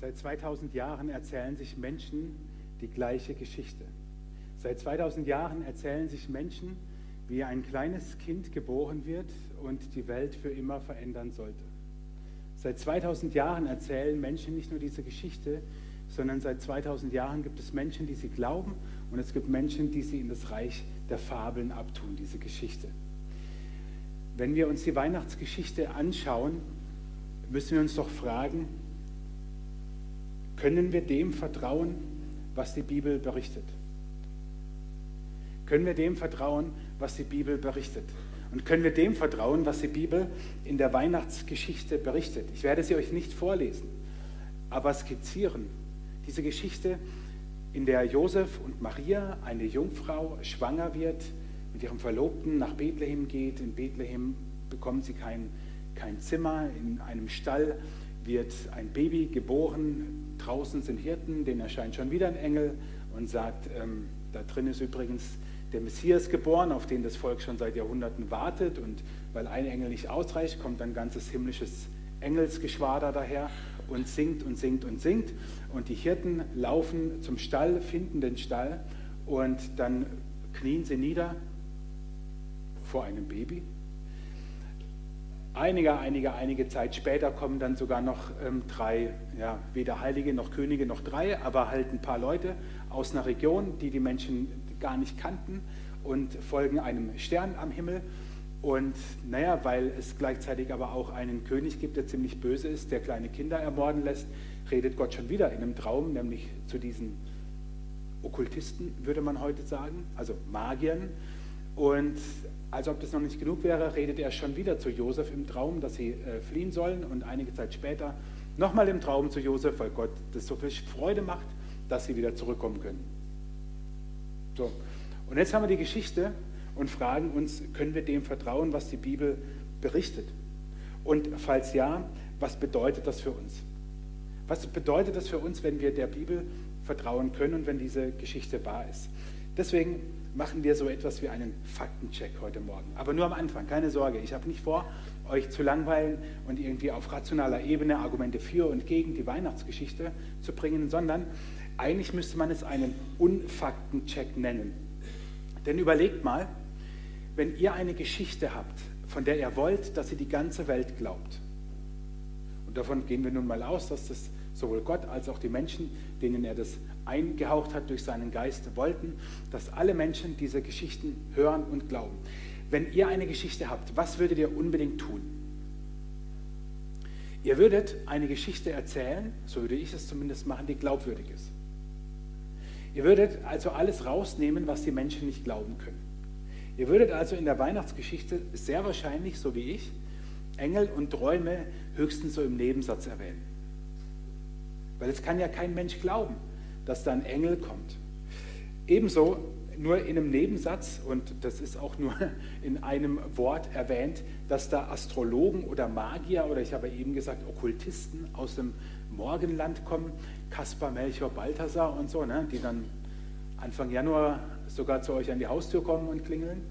Seit 2000 Jahren erzählen sich Menschen die gleiche Geschichte. Seit 2000 Jahren erzählen sich Menschen, wie ein kleines Kind geboren wird und die Welt für immer verändern sollte. Seit 2000 Jahren erzählen Menschen nicht nur diese Geschichte, sondern seit 2000 Jahren gibt es Menschen, die sie glauben und es gibt Menschen, die sie in das Reich der Fabeln abtun, diese Geschichte. Wenn wir uns die Weihnachtsgeschichte anschauen, müssen wir uns doch fragen, können wir dem vertrauen, was die Bibel berichtet? Können wir dem vertrauen, was die Bibel berichtet? Und können wir dem vertrauen, was die Bibel in der Weihnachtsgeschichte berichtet? Ich werde sie euch nicht vorlesen, aber skizzieren. Diese Geschichte, in der Josef und Maria, eine Jungfrau, schwanger wird, mit ihrem Verlobten nach Bethlehem geht. In Bethlehem bekommt sie kein, kein Zimmer. In einem Stall wird ein Baby geboren. Draußen sind Hirten, denen erscheint schon wieder ein Engel und sagt, ähm, da drin ist übrigens der Messias geboren, auf den das Volk schon seit Jahrhunderten wartet. Und weil ein Engel nicht ausreicht, kommt ein ganzes himmlisches Engelsgeschwader daher und singt und singt und singt. Und die Hirten laufen zum Stall, finden den Stall und dann knien sie nieder vor einem Baby. Einige, einige, einige Zeit später kommen dann sogar noch ähm, drei, ja, weder Heilige noch Könige noch drei, aber halt ein paar Leute aus einer Region, die die Menschen gar nicht kannten und folgen einem Stern am Himmel. Und naja, weil es gleichzeitig aber auch einen König gibt, der ziemlich böse ist, der kleine Kinder ermorden lässt, redet Gott schon wieder in einem Traum, nämlich zu diesen Okkultisten, würde man heute sagen, also Magiern. Und als ob das noch nicht genug wäre, redet er schon wieder zu Josef im Traum, dass sie äh, fliehen sollen. Und einige Zeit später nochmal im Traum zu Josef, weil Gott das so viel Freude macht, dass sie wieder zurückkommen können. So. Und jetzt haben wir die Geschichte und fragen uns, können wir dem vertrauen, was die Bibel berichtet? Und falls ja, was bedeutet das für uns? Was bedeutet das für uns, wenn wir der Bibel vertrauen können und wenn diese Geschichte wahr ist? Deswegen machen wir so etwas wie einen Faktencheck heute Morgen. Aber nur am Anfang, keine Sorge. Ich habe nicht vor, euch zu langweilen und irgendwie auf rationaler Ebene Argumente für und gegen die Weihnachtsgeschichte zu bringen, sondern eigentlich müsste man es einen Unfaktencheck nennen. Denn überlegt mal, wenn ihr eine Geschichte habt, von der ihr wollt, dass sie die ganze Welt glaubt, und davon gehen wir nun mal aus, dass das sowohl Gott als auch die Menschen, denen er das eingehaucht hat durch seinen Geist, wollten, dass alle Menschen diese Geschichten hören und glauben. Wenn ihr eine Geschichte habt, was würdet ihr unbedingt tun? Ihr würdet eine Geschichte erzählen, so würde ich es zumindest machen, die glaubwürdig ist. Ihr würdet also alles rausnehmen, was die Menschen nicht glauben können. Ihr würdet also in der Weihnachtsgeschichte sehr wahrscheinlich, so wie ich, Engel und Träume höchstens so im Nebensatz erwähnen. Weil es kann ja kein Mensch glauben, dass da ein Engel kommt. Ebenso nur in einem Nebensatz, und das ist auch nur in einem Wort erwähnt, dass da Astrologen oder Magier oder ich habe eben gesagt Okkultisten aus dem Morgenland kommen, Kaspar, Melchior, Balthasar und so, ne, die dann Anfang Januar sogar zu euch an die Haustür kommen und klingeln.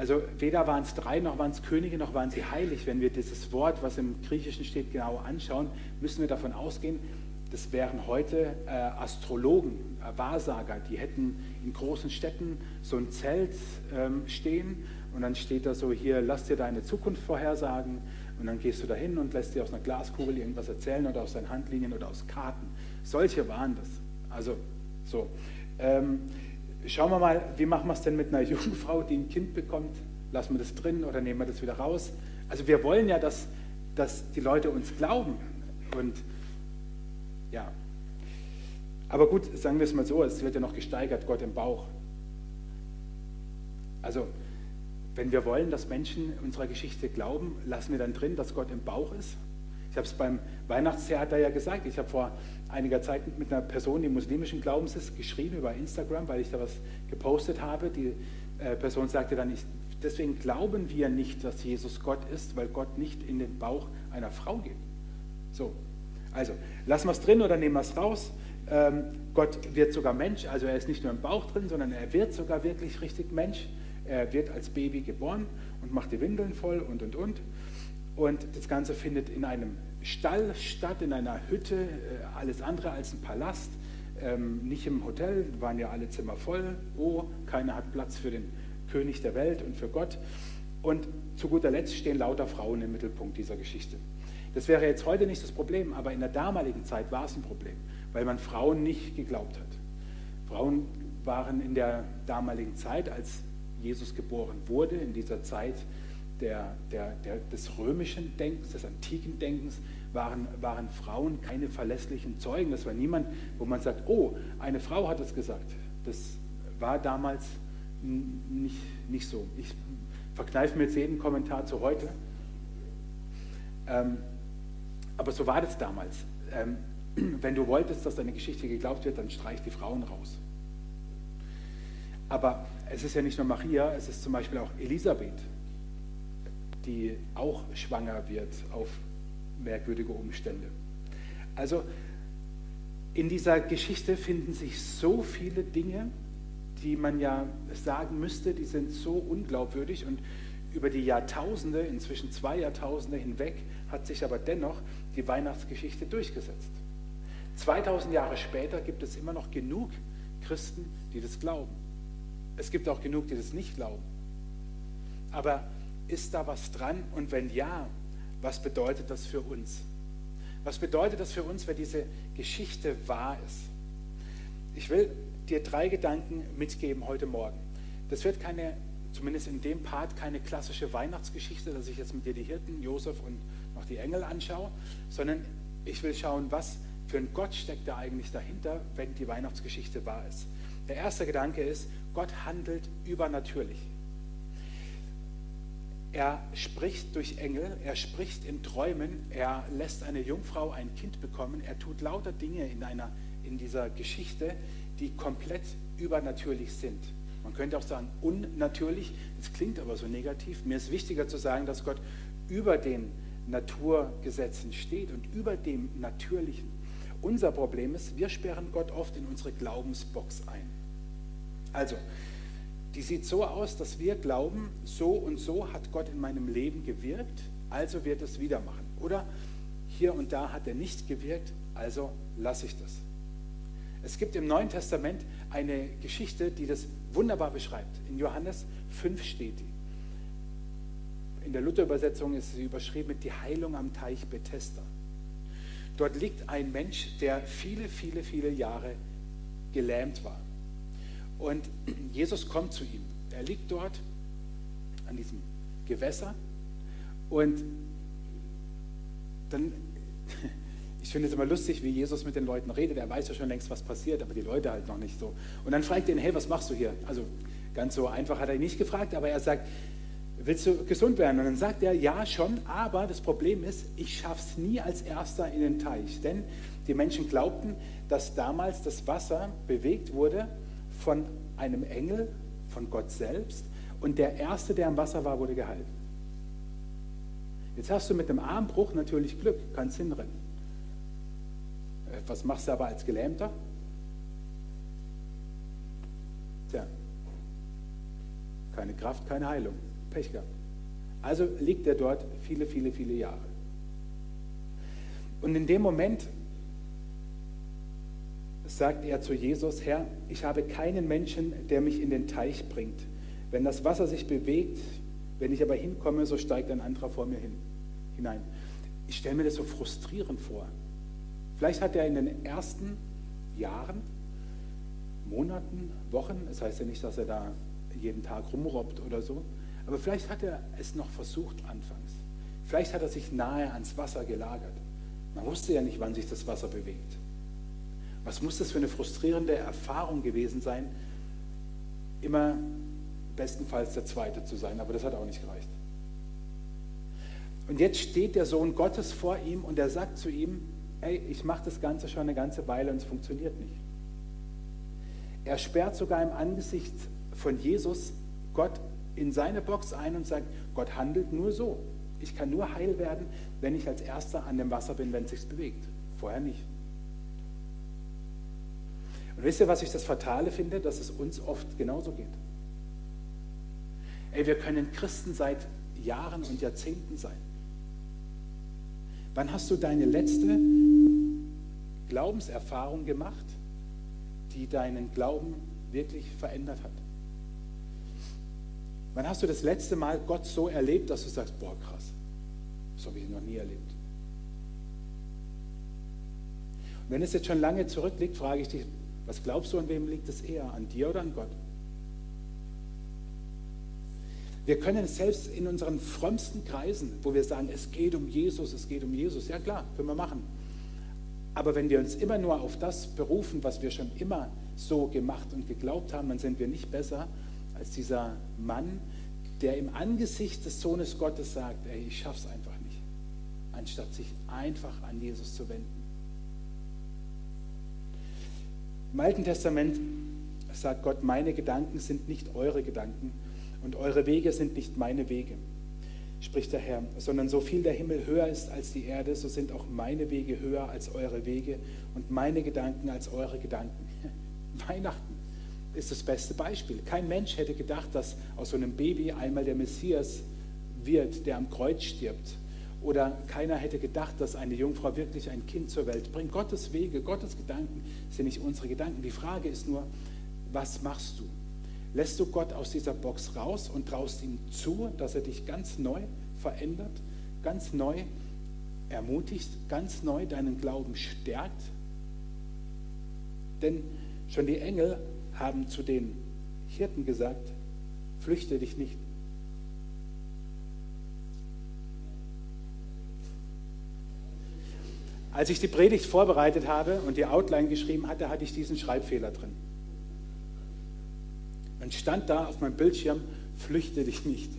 Also weder waren es drei, noch waren es Könige, noch waren sie heilig. Wenn wir dieses Wort, was im Griechischen steht, genau anschauen, müssen wir davon ausgehen, das wären heute äh, Astrologen, äh, Wahrsager, die hätten in großen Städten so ein Zelt ähm, stehen und dann steht da so hier, lass dir deine Zukunft vorhersagen und dann gehst du dahin und lässt dir aus einer Glaskugel irgendwas erzählen oder aus deinen Handlinien oder aus Karten. Solche waren das. Also so. Ähm, schauen wir mal, wie machen wir es denn mit einer Jungfrau, die ein Kind bekommt? Lassen wir das drin oder nehmen wir das wieder raus? Also wir wollen ja, dass, dass die Leute uns glauben. Und ja. Aber gut, sagen wir es mal so, es wird ja noch gesteigert, Gott im Bauch. Also, wenn wir wollen, dass Menschen unserer Geschichte glauben, lassen wir dann drin, dass Gott im Bauch ist. Ich habe es beim Weihnachtstheater ja gesagt. Ich habe vor einiger Zeit mit einer Person, die muslimischen Glaubens ist, geschrieben über Instagram, weil ich da was gepostet habe. Die äh, Person sagte dann, ich, deswegen glauben wir nicht, dass Jesus Gott ist, weil Gott nicht in den Bauch einer Frau geht. So, also lassen wir es drin oder nehmen wir es raus. Ähm, Gott wird sogar Mensch, also er ist nicht nur im Bauch drin, sondern er wird sogar wirklich richtig Mensch. Er wird als Baby geboren und macht die Windeln voll und und und. Und das Ganze findet in einem Stall statt, in einer Hütte, äh, alles andere als ein Palast, ähm, nicht im Hotel, waren ja alle Zimmer voll. Oh, keiner hat Platz für den König der Welt und für Gott. Und zu guter Letzt stehen lauter Frauen im Mittelpunkt dieser Geschichte. Das wäre jetzt heute nicht das Problem, aber in der damaligen Zeit war es ein Problem, weil man Frauen nicht geglaubt hat. Frauen waren in der damaligen Zeit, als Jesus geboren wurde, in dieser Zeit der, der, der, des römischen Denkens, des antiken Denkens, waren, waren Frauen keine verlässlichen Zeugen. Das war niemand, wo man sagt, oh, eine Frau hat es gesagt. Das war damals nicht, nicht so. Ich verkneife mir jetzt jeden Kommentar zu heute. Ähm, aber so war das damals. Ähm, wenn du wolltest, dass deine Geschichte geglaubt wird, dann streich die Frauen raus. Aber es ist ja nicht nur Maria, es ist zum Beispiel auch Elisabeth, die auch schwanger wird auf merkwürdige Umstände. Also in dieser Geschichte finden sich so viele Dinge, die man ja sagen müsste, die sind so unglaubwürdig und über die Jahrtausende, inzwischen zwei Jahrtausende hinweg, hat sich aber dennoch die Weihnachtsgeschichte durchgesetzt. 2000 Jahre später gibt es immer noch genug Christen, die das glauben. Es gibt auch genug, die das nicht glauben. Aber ist da was dran? Und wenn ja, was bedeutet das für uns? Was bedeutet das für uns, wenn diese Geschichte wahr ist? Ich will dir drei Gedanken mitgeben heute Morgen. Das wird keine, zumindest in dem Part, keine klassische Weihnachtsgeschichte, dass ich jetzt mit dir die Hirten, Josef und noch die Engel anschaue, sondern ich will schauen, was für ein Gott steckt da eigentlich dahinter, wenn die Weihnachtsgeschichte wahr ist. Der erste Gedanke ist, Gott handelt übernatürlich. Er spricht durch Engel, er spricht in Träumen, er lässt eine Jungfrau ein Kind bekommen, er tut lauter Dinge in, einer, in dieser Geschichte, die komplett übernatürlich sind. Man könnte auch sagen unnatürlich, das klingt aber so negativ. Mir ist wichtiger zu sagen, dass Gott über den Naturgesetzen steht und über dem Natürlichen. Unser Problem ist, wir sperren Gott oft in unsere Glaubensbox ein. Also, die sieht so aus, dass wir glauben, so und so hat Gott in meinem Leben gewirkt, also wird es wieder machen. Oder hier und da hat er nicht gewirkt, also lasse ich das. Es gibt im Neuen Testament eine Geschichte, die das wunderbar beschreibt. In Johannes 5 steht die. In der Luther-Übersetzung ist sie überschrieben mit die Heilung am Teich Bethesda. Dort liegt ein Mensch, der viele, viele, viele Jahre gelähmt war. Und Jesus kommt zu ihm. Er liegt dort an diesem Gewässer und dann, ich finde es immer lustig, wie Jesus mit den Leuten redet. Er weiß ja schon längst, was passiert, aber die Leute halt noch nicht so. Und dann fragt er ihn, hey, was machst du hier? Also ganz so einfach hat er ihn nicht gefragt, aber er sagt, willst du gesund werden? Und dann sagt er, ja schon, aber das Problem ist, ich schaffe es nie als Erster in den Teich. Denn die Menschen glaubten, dass damals das Wasser bewegt wurde von einem Engel, von Gott selbst. Und der Erste, der am Wasser war, wurde geheilt. Jetzt hast du mit dem Armbruch natürlich Glück, kannst hinrennen. Äh, was machst du aber als Gelähmter? Tja, keine Kraft, keine Heilung. Pech gehabt. Also liegt er dort viele, viele, viele Jahre. Und in dem Moment sagt er zu Jesus, Herr, ich habe keinen Menschen, der mich in den Teich bringt. Wenn das Wasser sich bewegt, wenn ich aber hinkomme, so steigt ein anderer vor mir hin, hinein. Ich stelle mir das so frustrierend vor. Vielleicht hat er in den ersten Jahren, Monaten, Wochen, das heißt ja nicht, dass er da jeden Tag rumrobbt oder so, aber vielleicht hat er es noch versucht anfangs. Vielleicht hat er sich nahe ans Wasser gelagert. Man wusste ja nicht, wann sich das Wasser bewegt. Was muss das für eine frustrierende Erfahrung gewesen sein, immer bestenfalls der Zweite zu sein, aber das hat auch nicht gereicht. Und jetzt steht der Sohn Gottes vor ihm und er sagt zu ihm, ey, ich mache das Ganze schon eine ganze Weile und es funktioniert nicht. Er sperrt sogar im Angesicht von Jesus Gott in seine Box ein und sagt, Gott handelt nur so. Ich kann nur heil werden, wenn ich als Erster an dem Wasser bin, wenn es sich bewegt. Vorher nicht. Und wisst ihr, was ich das Fatale finde? Dass es uns oft genauso geht. Ey, wir können Christen seit Jahren und Jahrzehnten sein. Wann hast du deine letzte Glaubenserfahrung gemacht, die deinen Glauben wirklich verändert hat? Wann hast du das letzte Mal Gott so erlebt, dass du sagst, boah, krass, das habe ich noch nie erlebt? Und wenn es jetzt schon lange zurückliegt, frage ich dich, was glaubst du, an wem liegt es eher, an dir oder an Gott? Wir können selbst in unseren frömmsten Kreisen, wo wir sagen, es geht um Jesus, es geht um Jesus, ja klar, können wir machen. Aber wenn wir uns immer nur auf das berufen, was wir schon immer so gemacht und geglaubt haben, dann sind wir nicht besser als dieser Mann, der im Angesicht des Sohnes Gottes sagt, ey, ich schaff's einfach nicht, anstatt sich einfach an Jesus zu wenden. Im Alten Testament sagt Gott, meine Gedanken sind nicht eure Gedanken und eure Wege sind nicht meine Wege, spricht der Herr, sondern so viel der Himmel höher ist als die Erde, so sind auch meine Wege höher als eure Wege und meine Gedanken als eure Gedanken. Weihnachten ist das beste Beispiel. Kein Mensch hätte gedacht, dass aus so einem Baby einmal der Messias wird, der am Kreuz stirbt. Oder keiner hätte gedacht, dass eine Jungfrau wirklich ein Kind zur Welt bringt. Gottes Wege, Gottes Gedanken sind nicht unsere Gedanken. Die Frage ist nur, was machst du? lässt du Gott aus dieser Box raus und traust ihm zu, dass er dich ganz neu verändert, ganz neu ermutigt, ganz neu deinen Glauben stärkt. Denn schon die Engel haben zu den Hirten gesagt, flüchte dich nicht. Als ich die Predigt vorbereitet habe und die Outline geschrieben hatte, hatte ich diesen Schreibfehler drin. Dann stand da auf meinem Bildschirm, flüchte dich nicht.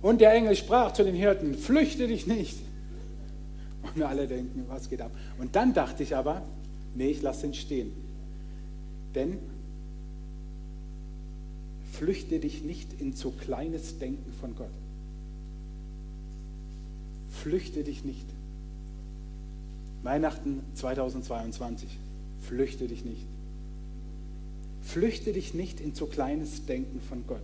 Und der Engel sprach zu den Hirten, flüchte dich nicht. Und alle denken, was geht ab? Und dann dachte ich aber, nee, ich lasse ihn stehen. Denn flüchte dich nicht in zu kleines Denken von Gott. Flüchte dich nicht. Weihnachten 2022. Flüchte dich nicht. Flüchte dich nicht in zu kleines Denken von Gott.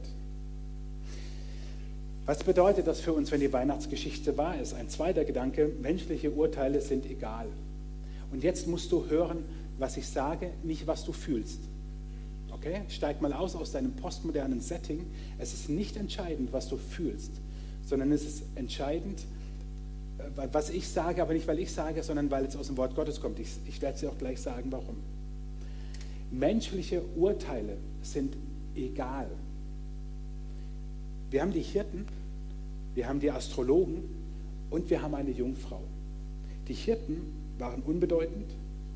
Was bedeutet das für uns, wenn die Weihnachtsgeschichte wahr ist? Ein zweiter Gedanke, menschliche Urteile sind egal. Und jetzt musst du hören, was ich sage, nicht was du fühlst. Okay? Steig mal aus aus deinem postmodernen Setting. Es ist nicht entscheidend, was du fühlst, sondern es ist entscheidend, was ich sage, aber nicht weil ich sage, sondern weil es aus dem Wort Gottes kommt. Ich, ich werde dir auch gleich sagen, warum. Menschliche Urteile sind egal. Wir haben die Hirten, wir haben die Astrologen und wir haben eine Jungfrau. Die Hirten waren unbedeutend,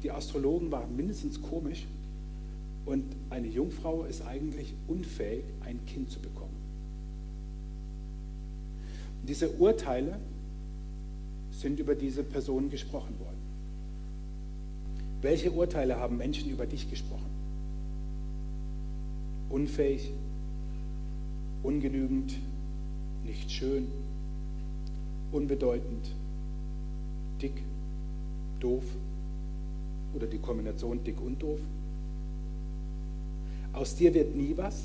die Astrologen waren mindestens komisch und eine Jungfrau ist eigentlich unfähig, ein Kind zu bekommen. Und diese Urteile sind über diese Person gesprochen worden. Welche Urteile haben Menschen über dich gesprochen? Unfähig, ungenügend, nicht schön, unbedeutend, dick, doof oder die Kombination dick und doof. Aus dir wird nie was,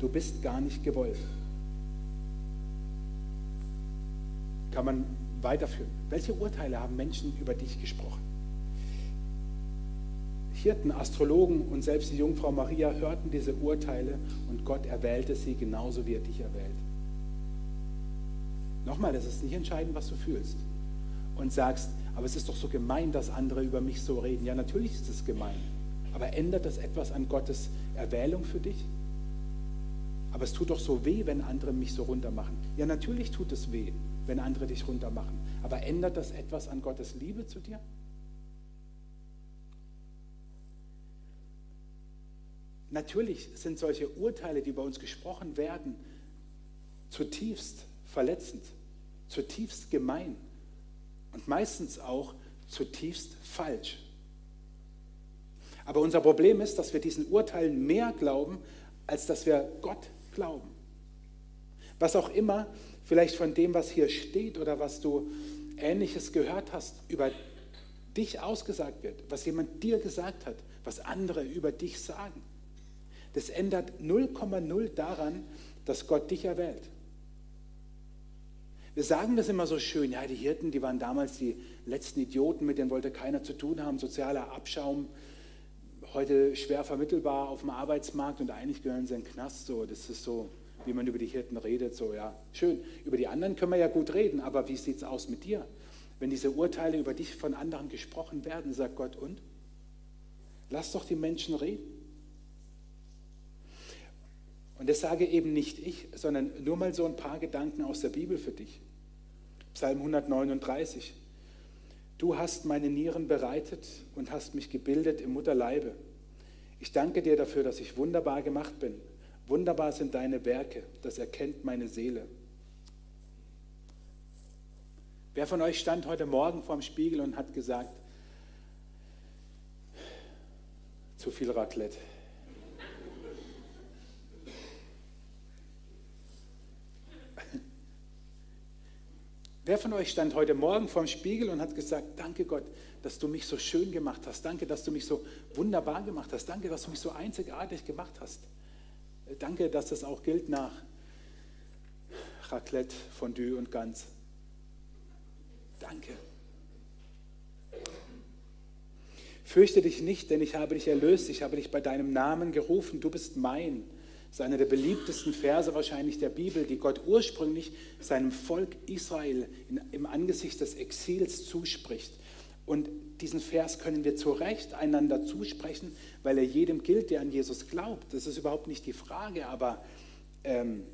du bist gar nicht gewollt. Kann man weiterführen. Welche Urteile haben Menschen über dich gesprochen? Hirten, Astrologen und selbst die Jungfrau Maria hörten diese Urteile und Gott erwählte sie genauso, wie er dich erwählt. Nochmal, das ist nicht entscheidend, was du fühlst. Und sagst, aber es ist doch so gemein, dass andere über mich so reden. Ja, natürlich ist es gemein. Aber ändert das etwas an Gottes Erwählung für dich? Aber es tut doch so weh, wenn andere mich so runtermachen. Ja, natürlich tut es weh, wenn andere dich runtermachen. Aber ändert das etwas an Gottes Liebe zu dir? Natürlich sind solche Urteile, die bei uns gesprochen werden, zutiefst verletzend, zutiefst gemein und meistens auch zutiefst falsch. Aber unser Problem ist, dass wir diesen Urteilen mehr glauben, als dass wir Gott glauben. Was auch immer vielleicht von dem, was hier steht oder was du ähnliches gehört hast, über dich ausgesagt wird, was jemand dir gesagt hat, was andere über dich sagen. Das ändert 0,0 daran, dass Gott dich erwählt. Wir sagen das immer so schön, ja, die Hirten, die waren damals die letzten Idioten, mit denen wollte keiner zu tun haben, sozialer Abschaum, heute schwer vermittelbar auf dem Arbeitsmarkt und eigentlich gehören sie in den Knast. So, das ist so, wie man über die Hirten redet. So, ja, schön. Über die anderen können wir ja gut reden, aber wie sieht es aus mit dir? Wenn diese Urteile über dich von anderen gesprochen werden, sagt Gott, und? Lass doch die Menschen reden. Und das sage eben nicht ich, sondern nur mal so ein paar Gedanken aus der Bibel für dich. Psalm 139. Du hast meine Nieren bereitet und hast mich gebildet im Mutterleibe. Ich danke dir dafür, dass ich wunderbar gemacht bin. Wunderbar sind deine Werke, das erkennt meine Seele. Wer von euch stand heute Morgen vorm Spiegel und hat gesagt, zu viel Raclette? Wer von euch stand heute Morgen vorm Spiegel und hat gesagt, danke Gott, dass du mich so schön gemacht hast. Danke, dass du mich so wunderbar gemacht hast. Danke, dass du mich so einzigartig gemacht hast. Danke, dass das auch gilt nach Raclette, Fondue und Gans. Danke. Fürchte dich nicht, denn ich habe dich erlöst. Ich habe dich bei deinem Namen gerufen. Du bist mein. Das ist einer der beliebtesten Verse wahrscheinlich der Bibel, die Gott ursprünglich seinem Volk Israel in, im Angesicht des Exils zuspricht. Und diesen Vers können wir zu Recht einander zusprechen, weil er jedem gilt, der an Jesus glaubt. Das ist überhaupt nicht die Frage, aber ähm,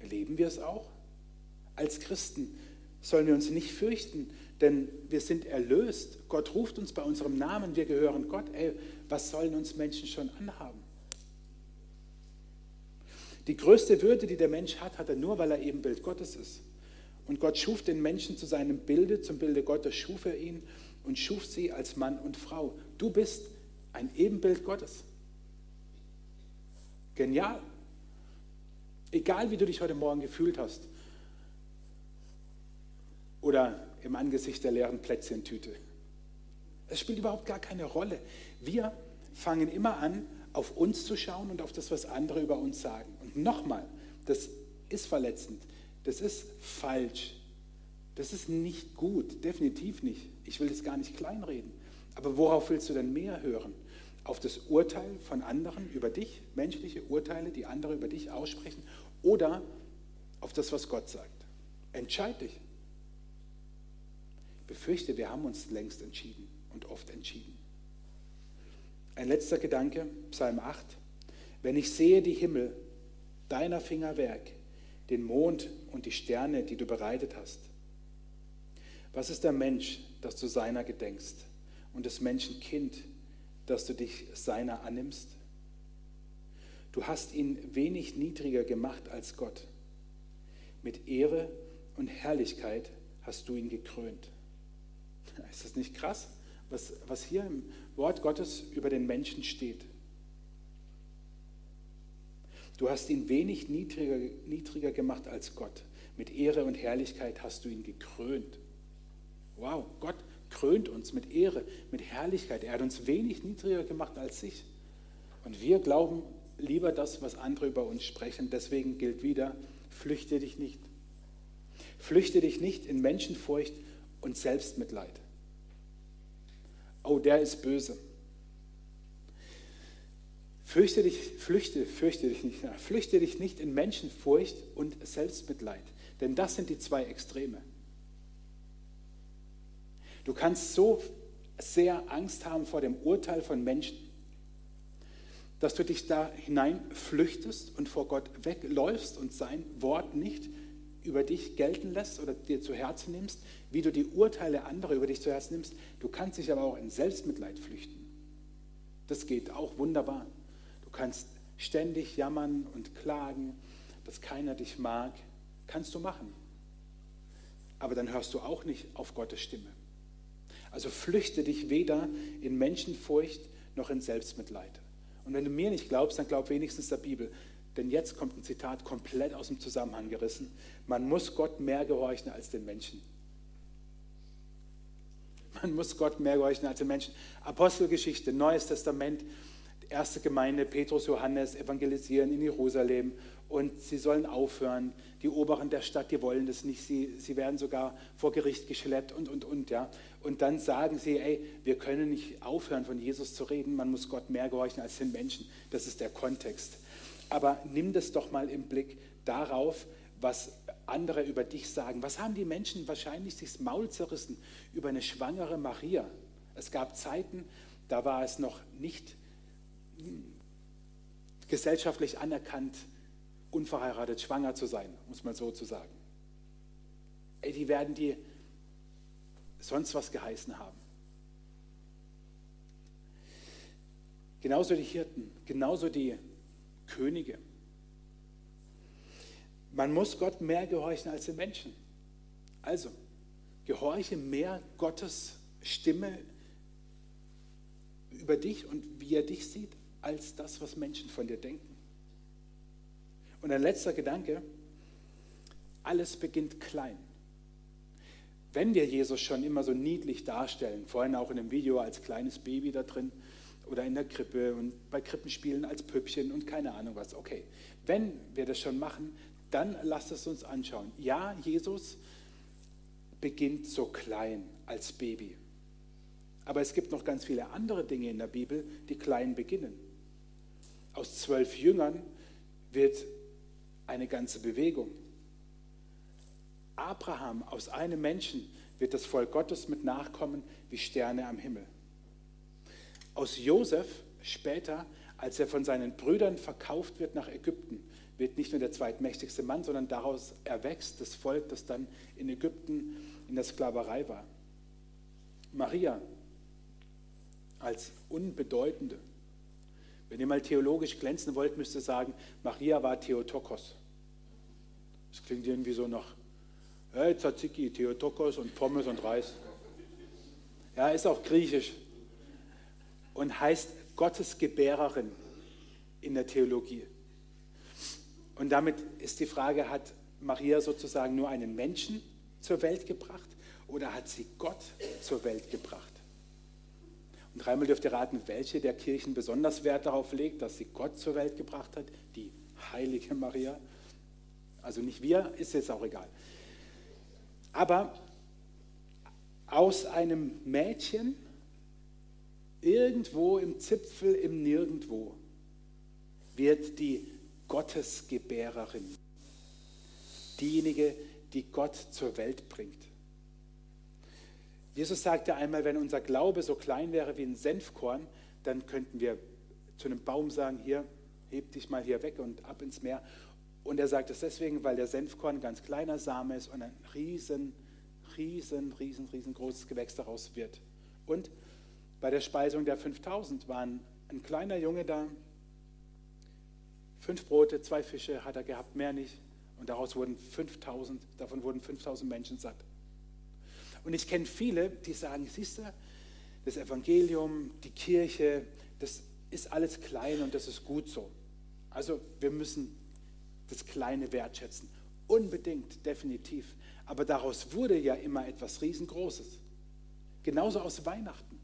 erleben wir es auch? Als Christen sollen wir uns nicht fürchten, denn wir sind erlöst. Gott ruft uns bei unserem Namen, wir gehören Gott. Ey, was sollen uns Menschen schon anhaben? Die größte Würde, die der Mensch hat, hat er nur, weil er eben Bild Gottes ist. Und Gott schuf den Menschen zu seinem Bilde, zum Bilde Gottes schuf er ihn und schuf sie als Mann und Frau. Du bist ein Ebenbild Gottes. Genial. Egal wie du dich heute Morgen gefühlt hast oder im Angesicht der leeren Plätzchentüte. Es spielt überhaupt gar keine Rolle. Wir fangen immer an, auf uns zu schauen und auf das, was andere über uns sagen. Und nochmal, das ist verletzend, das ist falsch, das ist nicht gut, definitiv nicht. Ich will das gar nicht kleinreden. Aber worauf willst du denn mehr hören? Auf das Urteil von anderen über dich, menschliche Urteile, die andere über dich aussprechen, oder auf das, was Gott sagt? Entscheid dich. Ich befürchte, wir haben uns längst entschieden und oft entschieden. Ein letzter Gedanke, Psalm 8. Wenn ich sehe die Himmel, deiner Finger Werk, den Mond und die Sterne, die du bereitet hast. Was ist der Mensch, dass du seiner gedenkst und des Menschen Kind, dass du dich seiner annimmst? Du hast ihn wenig niedriger gemacht als Gott. Mit Ehre und Herrlichkeit hast du ihn gekrönt. Ist das nicht krass, was, was hier im Wort Gottes über den Menschen steht. Du hast ihn wenig niedriger, niedriger gemacht als Gott. Mit Ehre und Herrlichkeit hast du ihn gekrönt. Wow, Gott krönt uns mit Ehre, mit Herrlichkeit. Er hat uns wenig niedriger gemacht als sich. Und wir glauben lieber das, was andere über uns sprechen. Deswegen gilt wieder, flüchte dich nicht. Flüchte dich nicht in Menschenfurcht und Selbstmitleid oh, der ist böse. Fürchte dich, flüchte, fürchte dich nicht, flüchte dich nicht in Menschenfurcht und Selbstmitleid, denn das sind die zwei Extreme. Du kannst so sehr Angst haben vor dem Urteil von Menschen, dass du dich da hinein flüchtest und vor Gott wegläufst und sein Wort nicht über dich gelten lässt oder dir zu Herzen nimmst, wie du die Urteile anderer über dich zu Herzen nimmst. Du kannst dich aber auch in Selbstmitleid flüchten. Das geht auch wunderbar. Du kannst ständig jammern und klagen, dass keiner dich mag. Kannst du machen. Aber dann hörst du auch nicht auf Gottes Stimme. Also flüchte dich weder in Menschenfurcht noch in Selbstmitleid. Und wenn du mir nicht glaubst, dann glaub wenigstens der Bibel. Denn jetzt kommt ein Zitat komplett aus dem Zusammenhang gerissen. Man muss Gott mehr gehorchen als den Menschen. Man muss Gott mehr gehorchen als den Menschen. Apostelgeschichte, Neues Testament. erste Gemeinde, Petrus, Johannes, evangelisieren in Jerusalem und sie sollen aufhören. Die Oberen der Stadt, die wollen das nicht, sie, sie werden sogar vor Gericht geschleppt und, und, und. Ja. Und dann sagen sie, ey, wir können nicht aufhören, von Jesus zu reden, man muss Gott mehr gehorchen als den Menschen. Das ist der Kontext. Aber nimm das doch mal im Blick darauf, was andere über dich sagen. Was haben die Menschen wahrscheinlich sich das Maul zerrissen über eine schwangere Maria? Es gab Zeiten, da war es noch nicht gesellschaftlich anerkannt, unverheiratet schwanger zu sein, muss man so zu sagen. Ey, die werden die sonst was geheißen haben. Genauso die Hirten, genauso die Könige. Man muss Gott mehr gehorchen als den Menschen. Also, gehorche mehr Gottes Stimme über dich und wie er dich sieht, als das, was Menschen von dir denken. Und ein letzter Gedanke, alles beginnt klein. Wenn wir Jesus schon immer so niedlich darstellen, vorhin auch in dem Video als kleines Baby da drin oder in der Krippe und bei Krippenspielen als Püppchen und keine Ahnung was, okay. Wenn wir das schon machen, dann lasst es uns anschauen. Ja, Jesus beginnt so klein als Baby. Aber es gibt noch ganz viele andere Dinge in der Bibel, die klein beginnen. Aus zwölf Jüngern wird eine ganze Bewegung. Abraham, aus einem Menschen wird das Volk Gottes mit Nachkommen wie Sterne am Himmel. Aus Josef später, als er von seinen Brüdern verkauft wird nach Ägypten, wird nicht nur der zweitmächtigste Mann, sondern daraus erwächst das Volk, das dann in Ägypten in der Sklaverei war. Maria als unbedeutende. Wenn ihr mal theologisch glänzen wollt, müsst ihr sagen, Maria war Theotokos. Das klingt irgendwie so nach hey, Tzatziki, Theotokos und Pommes und Reis. Ja, ist auch griechisch und heißt Gottes Gebärerin in der Theologie. Und damit ist die Frage, hat Maria sozusagen nur einen Menschen zur Welt gebracht oder hat sie Gott zur Welt gebracht? Und dreimal dürft ihr raten, welche der Kirchen besonders Wert darauf legt, dass sie Gott zur Welt gebracht hat, die heilige Maria. Also nicht wir, ist jetzt auch egal. Aber aus einem Mädchen irgendwo im Zipfel im Nirgendwo wird die Gottesgebärerin, diejenige, die Gott zur Welt bringt. Jesus sagte einmal, wenn unser Glaube so klein wäre wie ein Senfkorn, dann könnten wir zu einem Baum sagen, hier, heb dich mal hier weg und ab ins Meer. Und er sagt es deswegen, weil der Senfkorn ein ganz kleiner Same ist und ein riesen, riesen, riesen, riesengroßes Gewächs daraus wird. Und bei der Speisung der 5000 waren ein kleiner Junge da, fünf Brote, zwei Fische hat er gehabt, mehr nicht. Und daraus wurden 5000, davon wurden 5000 Menschen satt. Und ich kenne viele, die sagen, siehst du, das Evangelium, die Kirche, das ist alles klein und das ist gut so. Also wir müssen das Kleine wertschätzen. Unbedingt, definitiv. Aber daraus wurde ja immer etwas Riesengroßes. Genauso aus Weihnachten.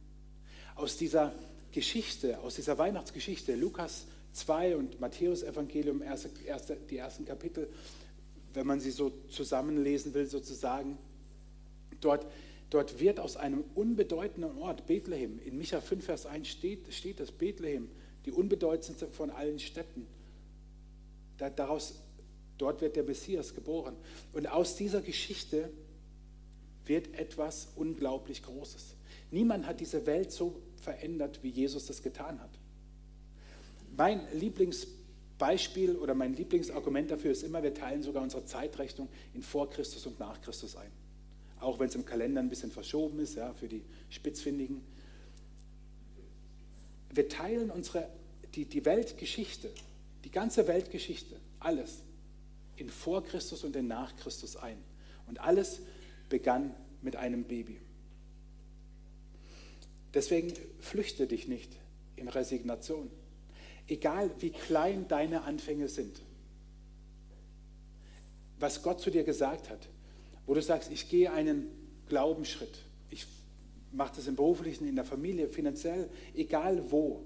Aus dieser Geschichte, aus dieser Weihnachtsgeschichte, Lukas 2 und Matthäus Evangelium, erste, erste, die ersten Kapitel, wenn man sie so zusammenlesen will sozusagen, dort, dort wird aus einem unbedeutenden Ort, Bethlehem, in Micha 5, Vers 1 steht, steht das Bethlehem, die unbedeutendste von allen Städten. Da, daraus, dort wird der Messias geboren. Und aus dieser Geschichte wird etwas unglaublich Großes. Niemand hat diese Welt so verändert, wie Jesus das getan hat. Mein Lieblingsbeispiel oder mein Lieblingsargument dafür ist immer, wir teilen sogar unsere Zeitrechnung in vor Christus und nach Christus ein. Auch wenn es im Kalender ein bisschen verschoben ist, ja, für die Spitzfindigen. Wir teilen unsere, die, die Weltgeschichte, die ganze Weltgeschichte, alles in vor Christus und in nach Christus ein. Und alles begann mit einem Baby. Deswegen flüchte dich nicht in Resignation. Egal wie klein deine Anfänge sind. Was Gott zu dir gesagt hat, wo du sagst, ich gehe einen Glaubensschritt. Ich mache das im beruflichen, in der Familie, finanziell, egal wo.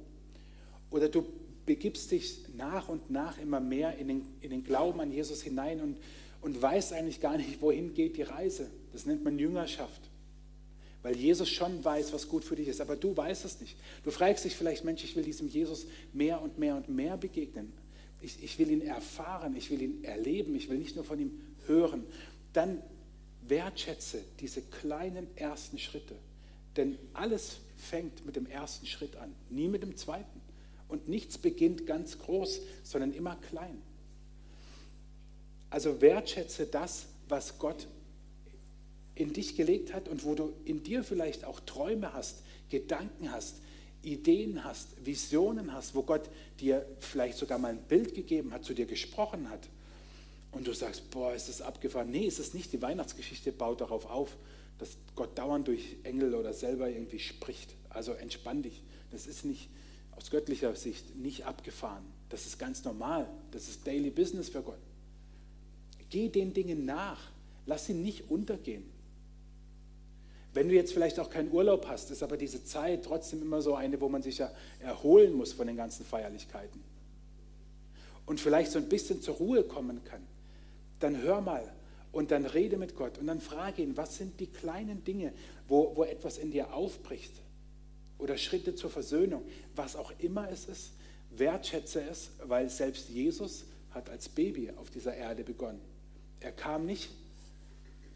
Oder du begibst dich nach und nach immer mehr in den, in den Glauben an Jesus hinein und, und weißt eigentlich gar nicht, wohin geht die Reise. Das nennt man Jüngerschaft. Weil Jesus schon weiß, was gut für dich ist, aber du weißt es nicht. Du fragst dich vielleicht, Mensch, ich will diesem Jesus mehr und mehr und mehr begegnen. Ich, ich will ihn erfahren, ich will ihn erleben, ich will nicht nur von ihm hören. Dann wertschätze diese kleinen ersten Schritte. Denn alles fängt mit dem ersten Schritt an, nie mit dem zweiten. Und nichts beginnt ganz groß, sondern immer klein. Also wertschätze das, was Gott in dich gelegt hat und wo du in dir vielleicht auch Träume hast, Gedanken hast, Ideen hast, Visionen hast, wo Gott dir vielleicht sogar mal ein Bild gegeben hat, zu dir gesprochen hat. Und du sagst, boah, ist das abgefahren. Nee, ist es nicht. Die Weihnachtsgeschichte baut darauf auf, dass Gott dauernd durch Engel oder selber irgendwie spricht. Also entspann dich. Das ist nicht aus göttlicher Sicht nicht abgefahren. Das ist ganz normal. Das ist Daily Business für Gott. Geh den Dingen nach. Lass sie nicht untergehen. Wenn du jetzt vielleicht auch keinen Urlaub hast, ist aber diese Zeit trotzdem immer so eine, wo man sich ja erholen muss von den ganzen Feierlichkeiten und vielleicht so ein bisschen zur Ruhe kommen kann, dann hör mal und dann rede mit Gott und dann frage ihn, was sind die kleinen Dinge, wo, wo etwas in dir aufbricht oder Schritte zur Versöhnung, was auch immer es ist, wertschätze es, weil selbst Jesus hat als Baby auf dieser Erde begonnen. Er kam nicht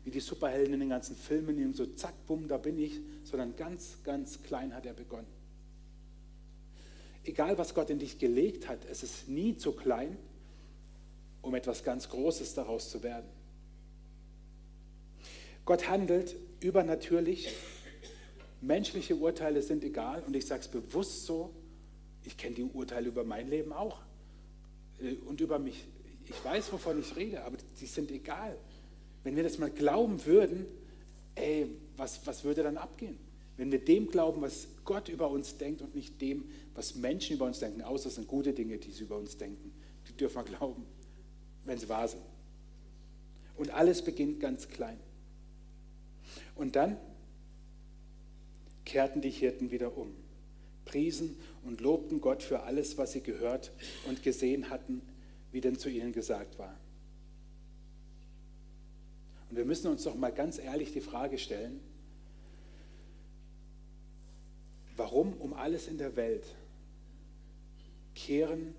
wie die Superhelden in den ganzen Filmen, ihm so zack, bumm, da bin ich, sondern ganz, ganz klein hat er begonnen. Egal, was Gott in dich gelegt hat, es ist nie zu klein, um etwas ganz Großes daraus zu werden. Gott handelt übernatürlich. Menschliche Urteile sind egal und ich sage es bewusst so. Ich kenne die Urteile über mein Leben auch äh, und über mich. Ich weiß, wovon ich rede, aber die sind egal. Wenn wir das mal glauben würden, ey, was, was würde dann abgehen? Wenn wir dem glauben, was Gott über uns denkt und nicht dem, was Menschen über uns denken, außer es sind gute Dinge, die sie über uns denken, die dürfen wir glauben, wenn sie wahr sind. Und alles beginnt ganz klein. Und dann kehrten die Hirten wieder um, priesen und lobten Gott für alles, was sie gehört und gesehen hatten, wie denn zu ihnen gesagt war. Und wir müssen uns doch mal ganz ehrlich die Frage stellen, warum um alles in der Welt kehren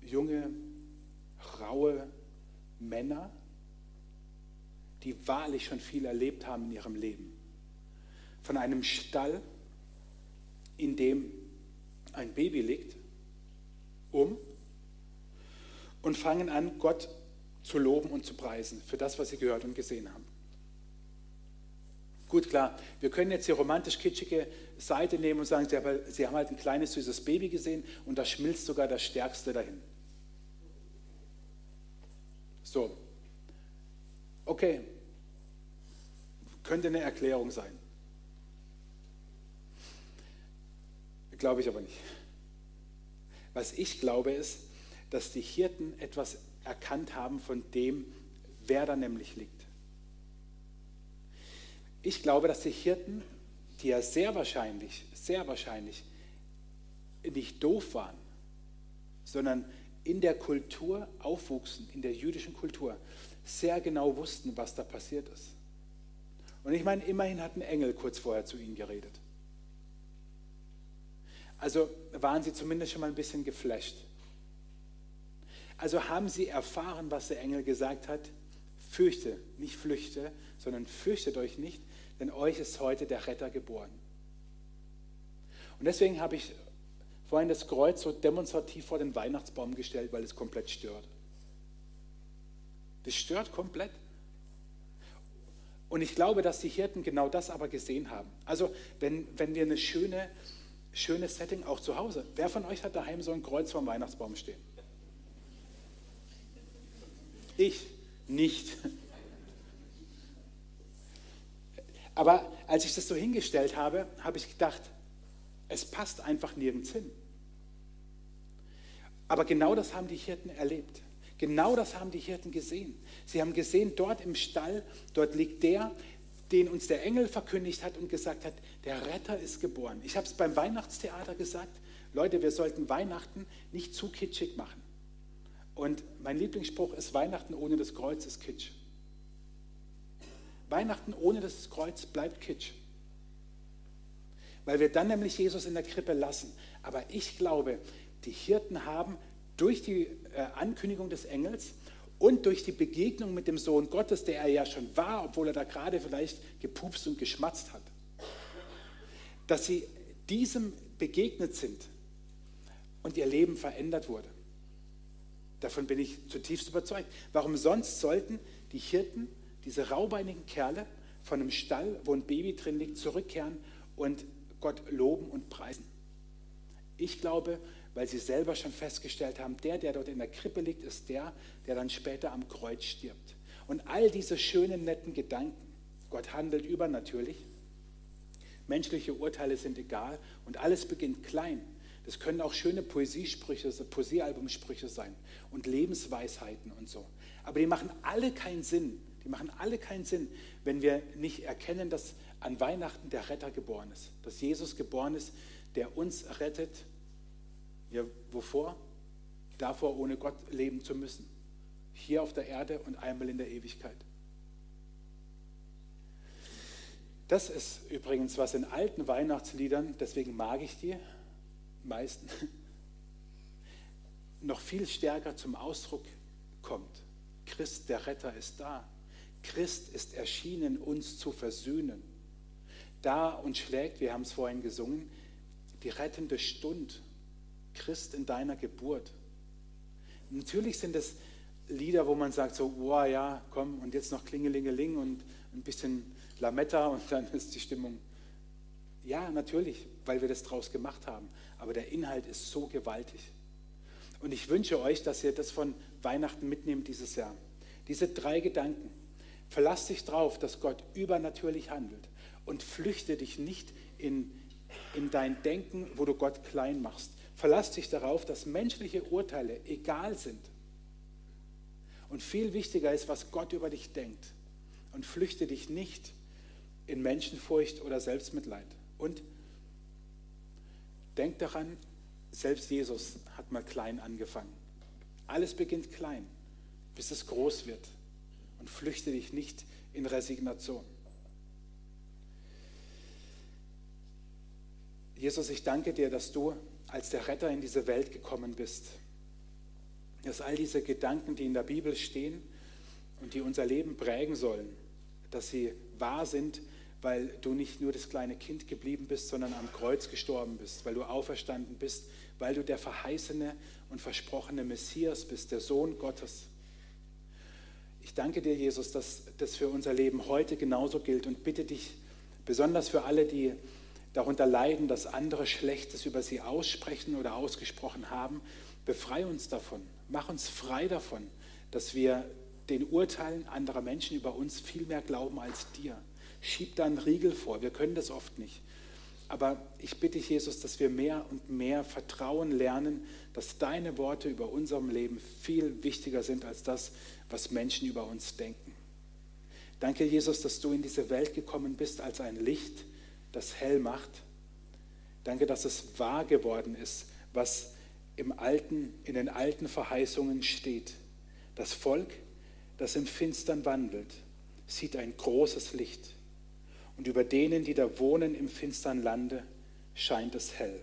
junge, raue Männer, die wahrlich schon viel erlebt haben in ihrem Leben, von einem Stall, in dem ein Baby liegt, um und fangen an, Gott zu loben und zu preisen für das, was sie gehört und gesehen haben. Gut, klar, wir können jetzt die romantisch-kitschige Seite nehmen und sagen, sie haben halt ein kleines, süßes Baby gesehen und da schmilzt sogar das Stärkste dahin. So, okay, könnte eine Erklärung sein. Glaube ich aber nicht. Was ich glaube ist, dass die Hirten etwas erkannt haben von dem, wer da nämlich liegt. Ich glaube, dass die Hirten, die ja sehr wahrscheinlich, sehr wahrscheinlich nicht doof waren, sondern in der Kultur aufwuchsen, in der jüdischen Kultur, sehr genau wussten, was da passiert ist. Und ich meine, immerhin hat ein Engel kurz vorher zu ihnen geredet. Also waren sie zumindest schon mal ein bisschen geflasht. Also haben sie erfahren, was der Engel gesagt hat. Fürchte, nicht flüchte, sondern fürchtet euch nicht, denn euch ist heute der Retter geboren. Und deswegen habe ich vorhin das Kreuz so demonstrativ vor den Weihnachtsbaum gestellt, weil es komplett stört. Das stört komplett. Und ich glaube, dass die Hirten genau das aber gesehen haben. Also wenn, wenn wir eine schöne, schönes Setting auch zu Hause, wer von euch hat daheim so ein Kreuz vom Weihnachtsbaum stehen? Ich nicht. Aber als ich das so hingestellt habe, habe ich gedacht, es passt einfach nirgends hin. Aber genau das haben die Hirten erlebt. Genau das haben die Hirten gesehen. Sie haben gesehen, dort im Stall, dort liegt der, den uns der Engel verkündigt hat und gesagt hat, der Retter ist geboren. Ich habe es beim Weihnachtstheater gesagt, Leute, wir sollten Weihnachten nicht zu kitschig machen. Und mein Lieblingsspruch ist, Weihnachten ohne das Kreuz ist Kitsch. Weihnachten ohne das Kreuz bleibt Kitsch. Weil wir dann nämlich Jesus in der Krippe lassen. Aber ich glaube, die Hirten haben durch die äh, Ankündigung des Engels und durch die Begegnung mit dem Sohn Gottes, der er ja schon war, obwohl er da gerade vielleicht gepupst und geschmatzt hat, dass sie diesem begegnet sind und ihr Leben verändert wurde. Davon bin ich zutiefst überzeugt. Warum sonst sollten die Hirten, diese raubeinigen Kerle, von einem Stall, wo ein Baby drin liegt, zurückkehren und Gott loben und preisen? Ich glaube, weil sie selber schon festgestellt haben, der, der dort in der Krippe liegt, ist der, der dann später am Kreuz stirbt. Und all diese schönen, netten Gedanken, Gott handelt übernatürlich, menschliche Urteile sind egal und alles beginnt klein. Das können auch schöne Poesiesprüche, Poesiealbumsprüche sein und Lebensweisheiten und so. Aber die machen alle keinen Sinn. Die machen alle keinen Sinn, wenn wir nicht erkennen, dass an Weihnachten der Retter geboren ist. Dass Jesus geboren ist, der uns rettet ja, wovor? Davor, ohne Gott leben zu müssen. Hier auf der Erde und einmal in der Ewigkeit. Das ist übrigens, was in alten Weihnachtsliedern, deswegen mag ich die meisten, noch viel stärker zum Ausdruck kommt. Christ, der Retter, ist da. Christ ist erschienen, uns zu versöhnen. Da und schlägt, wir haben es vorhin gesungen, die rettende Stund Christ in deiner Geburt. Natürlich sind es Lieder, wo man sagt so, boah, ja, komm, und jetzt noch Klingelingeling und ein bisschen Lametta und dann ist die Stimmung. Ja, natürlich, weil wir das draus gemacht haben. Aber der Inhalt ist so gewaltig. Und ich wünsche euch, dass ihr das von Weihnachten mitnehmt dieses Jahr. Diese drei Gedanken. Verlass dich drauf, dass Gott übernatürlich handelt und flüchte dich nicht in, in dein Denken, wo du Gott klein machst, Verlass dich darauf, dass menschliche Urteile egal sind. Und viel wichtiger ist, was Gott über dich denkt. Und flüchte dich nicht in Menschenfurcht oder Selbstmitleid. Und denk daran, selbst Jesus hat mal klein angefangen. Alles beginnt klein, bis es groß wird. Und flüchte dich nicht in Resignation. Jesus, ich danke dir, dass du als der Retter in diese Welt gekommen bist. Dass all diese Gedanken, die in der Bibel stehen und die unser Leben prägen sollen, dass sie wahr sind, weil du nicht nur das kleine Kind geblieben bist, sondern am Kreuz gestorben bist, weil du auferstanden bist, weil du der verheißene und versprochene Messias bist, der Sohn Gottes. Ich danke dir, Jesus, dass das für unser Leben heute genauso gilt und bitte dich, besonders für alle, die darunter leiden, dass andere Schlechtes über sie aussprechen oder ausgesprochen haben. Befrei uns davon, mach uns frei davon, dass wir den Urteilen anderer Menschen über uns viel mehr glauben als dir. Schieb da einen Riegel vor, wir können das oft nicht. Aber ich bitte dich, Jesus, dass wir mehr und mehr Vertrauen lernen, dass deine Worte über unserem Leben viel wichtiger sind als das, was Menschen über uns denken. Danke, Jesus, dass du in diese Welt gekommen bist als ein Licht, das hell macht. Danke, dass es wahr geworden ist, was im alten, in den alten Verheißungen steht. Das Volk, das im Finstern wandelt, sieht ein großes Licht. Und über denen, die da wohnen im finstern Lande, scheint es hell.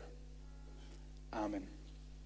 Amen.